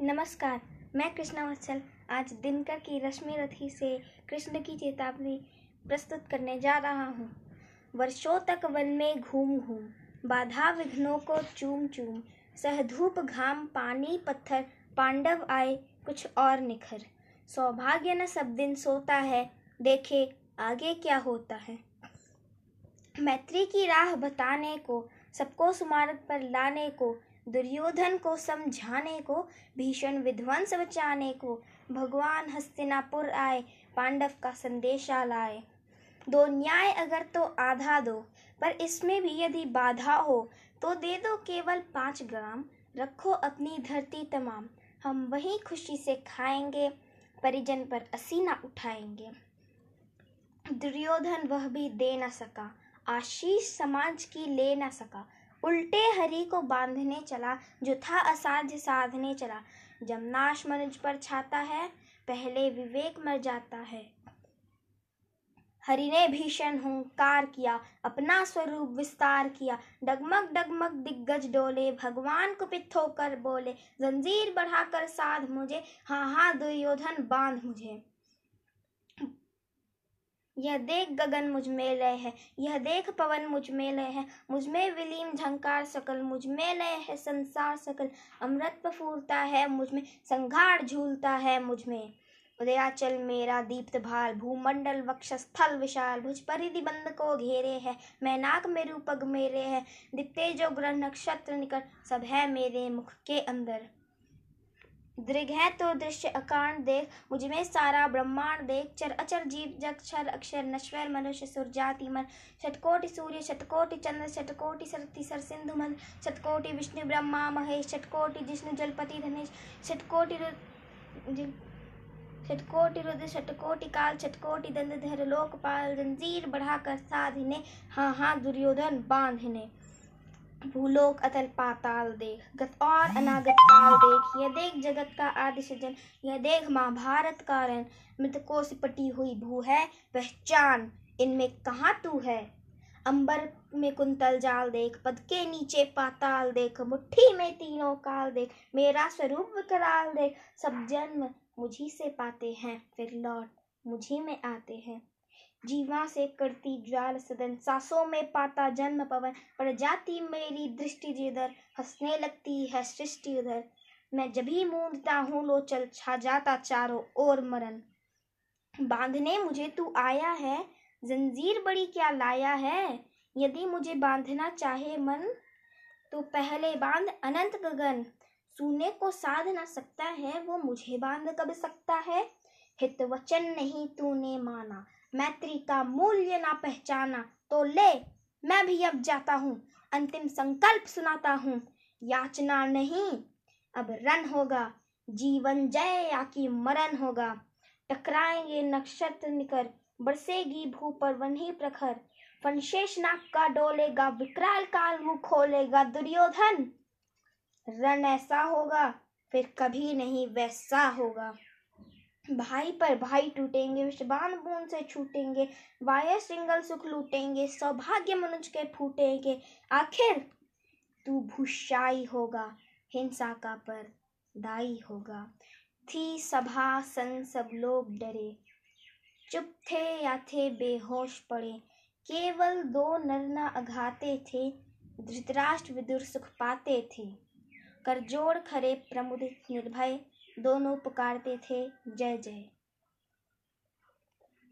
नमस्कार, मैं कृष्णा वत्सल। आज दिनकर की रश्मि रथी से कृष्ण की चेतावनी प्रस्तुत करने जा रहा हूँ। वर्षों तक वन में घूम घूम, बाधा विघ्नों को चूम चूम, सह धूप घाम पानी पत्थर, पांडव आए कुछ और निखर। सौभाग्य न सब दिन सोता है, देखे आगे क्या होता है। मैत्री की राह बताने को, सबको सुमारत पर लाने को दुर्योधन को समझाने को, भीषण विध्वंस बचाने को, भगवान हस्तिनापुर आए, पांडव का संदेशा लाए। दो न्याय अगर तो आधा दो, पर इसमें भी यदि बाधा हो तो दे दो केवल पाँच ग्राम, रखो अपनी धरती तमाम, हम वही खुशी से खाएँगे, परिजन पर असीना उठाएँगे। दुर्योधन वह भी दे न सका, आशीष समाज की ले न सका उल्टे हरि को बांधने चला जो था असाध्य साधने चला। जब नाश मनुज पर छाता है, पहले विवेक मर जाता है। हरि ने भीषण हुंकार किया, अपना स्वरूप विस्तार किया। डगमग डगमग दिग्गज डोले, भगवान कुपित होकर बोले, जंजीर बढ़ाकर साध मुझे हाँ हाँ दुर्योधन बाँध मुझे। यह देख गगन मुझमें लय है, यह देख पवन मुझमें लय है, मुझमें विलीन झंकार सकल, मुझमें लय है संसार सकल, अमृत फूलता है, मुझमें संघार झूलता है, मुझमें। उदयाचल मेरा दीप्त भाल, भूमंडल वक्षस्थल विशाल, भुज परिधि बंद को घेरे है मैनाक मेरु पग मेरे है दिप्ते जो ग्रह नक्षत्र निकट, सब है मेरे मुख के अंदर। दृग है तो दृश्य अकांड देख, मुझमें सारा ब्रह्मांड देख। चर अचर जीव जग क्षर अक्षर नश्वर मनुष्य सुर जाति मन। शतकोटि सूर्य शतकोटि चंद्र शतकोटि सरति सर सिंधु मन। शतकोटि विष्णु ब्रह्मा महेश शतकोटि जिष्णु जलपति धनेश शतकोटि शतकोटि रुद्र शतकोटि काल शतकोटि दंडधर लोकपाल जंजीर बढ़ाकर साधिने। हाँ हाँ दुर्योधन बांधने। भूलोक अतल पाताल देख गत और अनागत काल देख, यह देख जगत का आदि सृजन यह देख महाभारत कारण मृतकों से पटी हुई भू है पहचान इनमें कहाँ तू है? अंबर में कुंतल जाल देख, पद के नीचे पाताल देख, मुट्ठी में तीनों काल देख, मेरा स्वरूप विकराल देख। सब जन्म मुझी से पाते हैं, फिर लौट मुझी में आते हैं। जीवा से करती ज्वाल सदन। सासों में पाता जन्म पवन। पर जाती मेरी दृष्टि जिधर। हंसने लगती है सृष्टि उधर। मैं जब ही मूंदता हूँ लो चल छा जाता चारों ओर मरण बांधने मुझे तू आया है। जंजीर बड़ी क्या लाया है? यदि मुझे बांधना चाहे मन तो पहले बाँध अनंत गगन। सुने को साध ना सकता है, वो मुझे बाँध कब सकता है? हित वचन नहीं तूने माना। मैत्री का मूल्य ना पहचाना तो ले, मैं भी अब जाता हूँ, अंतिम संकल्प सुनाता हूँ। याचना नहीं, अब रन होगा, जीवन जय या कि मरण होगा। टकराएँगे नक्षत्र निकर, बरसेगी भू पर वही प्रखर। फनशेष नाक का डोलेगा, विकराल काल मुँह खोलेगा दुर्योधन। रन ऐसा होगा, फिर कभी नहीं वैसा होगा। भाई पर भाई टूटेंगे, विषबान बूंद से छूटेंगे वाय सिंगल सुख लूटेंगे, सौभाग्य मनुज के फूटेंगे। आखिर तू भूषाई होगा, हिंसा का पर दाई होगा। थी सभा सन सब लोग डरे, चुप थे या थे बेहोश पड़े। केवल दो नरना अघाते थे, धृतराष्ट्र विदुर सुख पाते थे। करजोड़ खरे प्रमुदित निर्भय दोनों पुकारते थे जय जय।